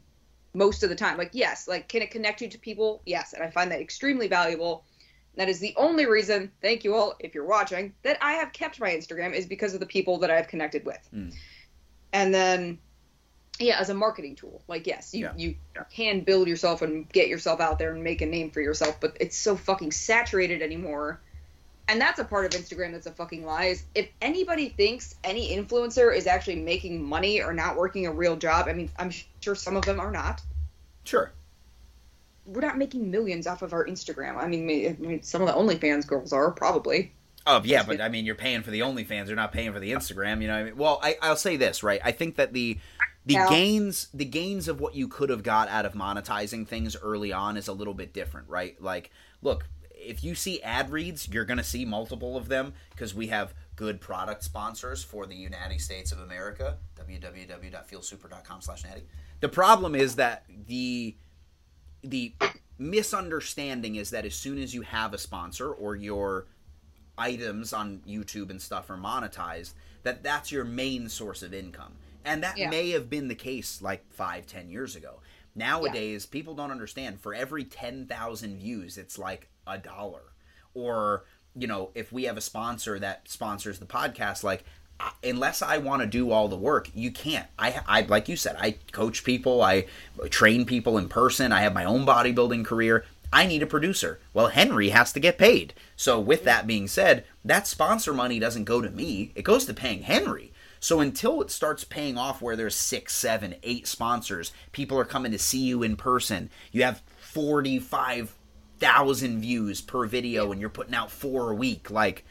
most of the time. Like, yes, like, can it connect you to people? Yes. And I find that extremely valuable. That is the only reason, thank you all if you're watching, that I have kept my Instagram is because of the people that I've connected with. Mm. And then, yeah, as a marketing tool, like, yes, you, yeah. you can build yourself and get yourself out there and make a name for yourself, but it's so fucking saturated anymore and that's a part of Instagram that's a fucking lie. Is if anybody thinks any influencer is actually making money or not working a real job, I mean, I'm sure some of them are not. Sure. We're not making millions off of our Instagram. I mean, I mean some of the OnlyFans girls are probably. Oh yeah, but I mean, you're paying for the OnlyFans. You're not paying for the Instagram. You know, I mean, well, I, I'll say this right. I think that the the yeah. gains the gains of what you could have got out of monetizing things early on is a little bit different, right? Like, look, if you see ad reads, you're going to see multiple of them because we have good product sponsors for the United States of America. www.feelsuper.com slash natty. The problem is that the the misunderstanding is that as soon as you have a sponsor or your items on YouTube and stuff are monetized, that that's your main source of income. And that Yeah. may have been the case like five, ten years ago. Nowadays, people don't understand. For every 10,000 views, it's like a dollar. Or, you know, if we have a sponsor that sponsors the podcast, like, unless I want to do all the work, you can't. I, I, like you said, I coach people, I train people in person, I have my own bodybuilding career. I need a producer. Well, Henry has to get paid. So, with that being said, that sponsor money doesn't go to me, it goes to paying Henry. So until it starts paying off where there's six, seven, eight sponsors, people are coming to see you in person. You have 45,000 views per video and you're putting out four a week. Like,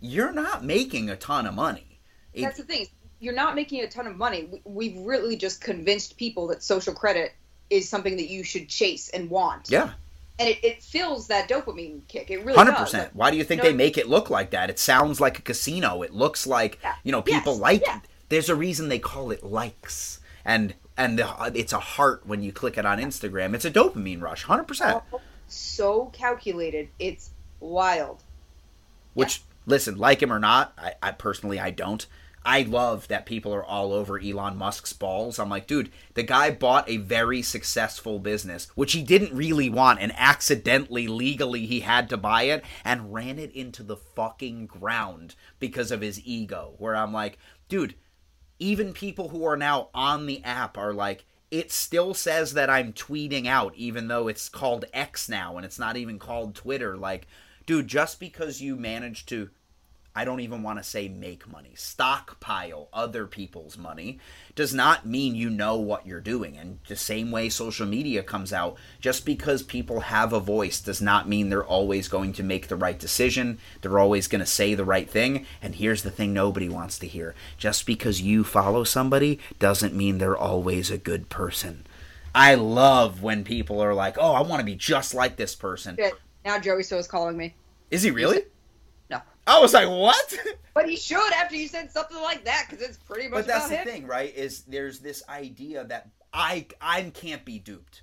you're not making a ton of money. It- That's the thing. You're not making a ton of money. We- We've really just convinced people that social credit is something that you should chase and want. yeah, And it, it fills that dopamine kick. It really hundred does. percent. Like, Why do you think they make it look like that? It sounds like a casino. It looks like Yeah. you know people Yes. like. Yeah. There's a reason they call it likes, and and the, it's a heart when you click it on Instagram. It's a dopamine rush, hundred percent. Oh, so calculated. It's wild. Which listen, like him or not, I, I personally I don't. I love that people are all over Elon Musk's balls. I'm like, dude, the guy bought a very successful business, which he didn't really want, and accidentally, legally, he had to buy it and ran it into the fucking ground because of his ego. Where I'm like, dude, even people who are now on the app are like, it still says that I'm tweeting out, even though it's called X now and it's not even called Twitter. Like, dude, just because you manage to, I don't even want to say make money, stockpile other people's money, does not mean you know what you're doing. And the same way social media comes out, just because people have a voice does not mean they're always going to make the right decision. They're always going to say the right thing. And here's the thing nobody wants to hear just because you follow somebody doesn't mean they're always a good person. I love when people are like, oh, I want to be just like this person. Now Joey Swoll is calling me. Is he really? No. I was like, what? [laughs] But he should after you said something like that because it's pretty much but that's about the him. thing, right? Is there's this idea that I I can't be duped.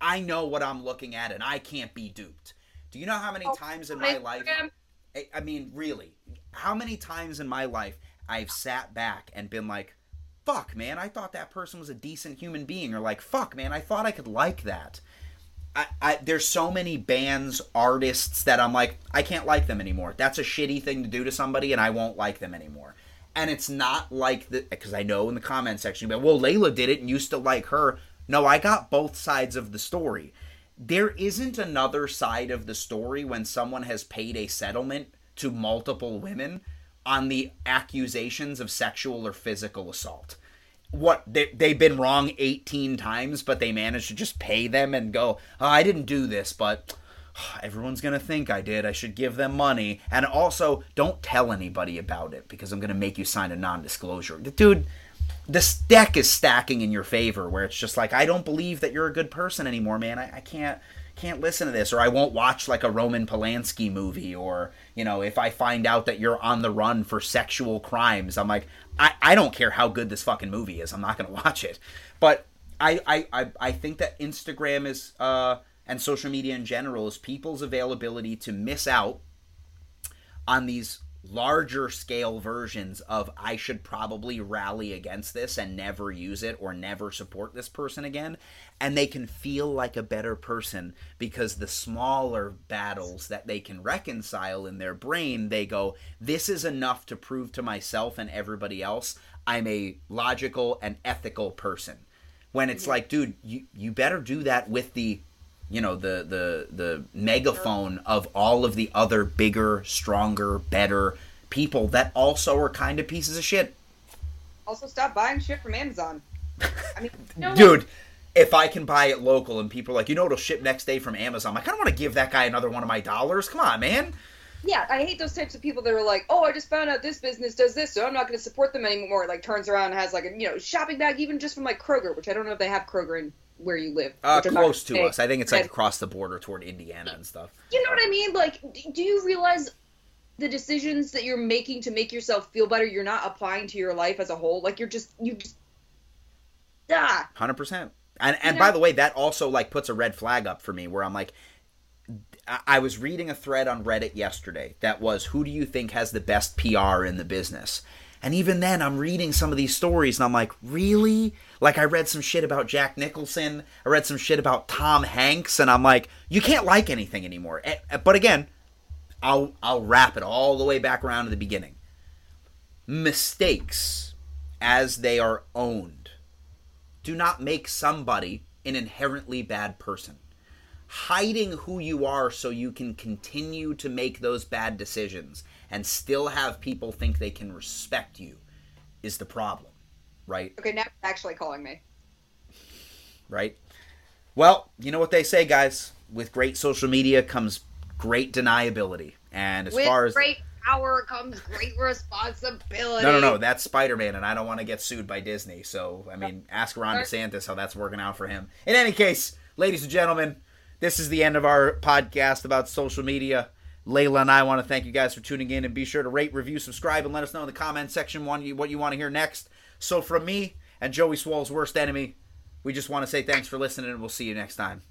I know what I'm looking at, and I can't be duped. Do you know how many Oh, times in my on life? I, I mean, really, how many times in my life I've sat back and been like, "Fuck, man, I thought that person was a decent human being," or like, "Fuck, man, I thought I could like that." I, I there's so many bands, artists that I'm like, I can't like them anymore. That's a shitty thing to do to somebody, and I won't like them anymore. And it's not like the because I know in the comment section, but well, Layla did it and you still like her. No, I got both sides of the story. There isn't another side of the story when someone has paid a settlement to multiple women on the accusations of sexual or physical assault what they, they've been wrong 18 times but they managed to just pay them and go oh, i didn't do this but [sighs] everyone's gonna think i did. I should give them money. And also don't tell anybody about it because i'm gonna make you sign a non-disclosure. Dude this deck is stacking in your favor where it's just like i don't believe that you're a good person anymore man. I, I can't can't listen to this or i won't watch like a roman polanski movie or you know if i find out that you're on the run for sexual crimes i'm like i, I don't care how good this fucking movie is. I'm not to [laughs] watch it. But I, I i i think that instagram is uh and social media in general is people's availability to miss out on these larger scale versions of I should probably rally against this and never use it or never support this person again and they can feel like a better person because the smaller battles that they can reconcile in their brain they go this is enough to prove to myself and everybody else I'm a logical and ethical person. When it's like dude you you better do that with the you know the the the megaphone of all of the other bigger stronger better people that also are kind of pieces of shit. Also, stop buying shit from Amazon. I mean, [laughs] dude if i can buy it local and people are like you know it'll ship next day from amazon? I kind of want to give that guy another one of my dollars. Come on man. Yeah, I hate those types of people that are like, "Oh, I just found out this business does this, so I'm not going to support them anymore." Like turns around and has like a you know shopping bag, even just from like Kroger, which I don't know if they have Kroger in where you live. uh, which I'm not close say. us i think it's like across the border toward indiana and stuff You know what I mean? Like, do you realize the decisions that you're making to make yourself feel better? You're not applying to your life as a whole. Like you're just you just ah. Hundred percent. And and You by the way, that also like puts a red flag up for me where I'm like, I was reading a thread on Reddit yesterday that was, "Who do you think has the best PR in the business?" And even then, I'm reading some of these stories and I'm like, really? Like, I read some shit about Jack Nicholson. I read some shit about Tom Hanks. And I'm like, you can't like anything anymore. But again, I'll, I'll wrap it all the way back around to the beginning. Mistakes, as they are owned, do not make somebody an inherently bad person. Hiding who you are so you can continue to make those bad decisions and still have people think they can respect you is the problem, right? Okay, now you're actually calling me. Right? Well, you know what they say, guys. With great social media comes great deniability. And as With far as great power comes great responsibility. No, no, no. That's Spider Man, and I don't want to get sued by Disney. So, I mean, ask Ron DeSantis how that's working out for him. In any case, ladies and gentlemen, this is the end of our podcast about social media. Layla and I want to thank you guys for tuning in, and be sure to rate, review, subscribe, and let us know in the comment section what you, want to hear next. So, from me and Joey Swoll's worst enemy, we just want to say thanks for listening, and we'll see you next time.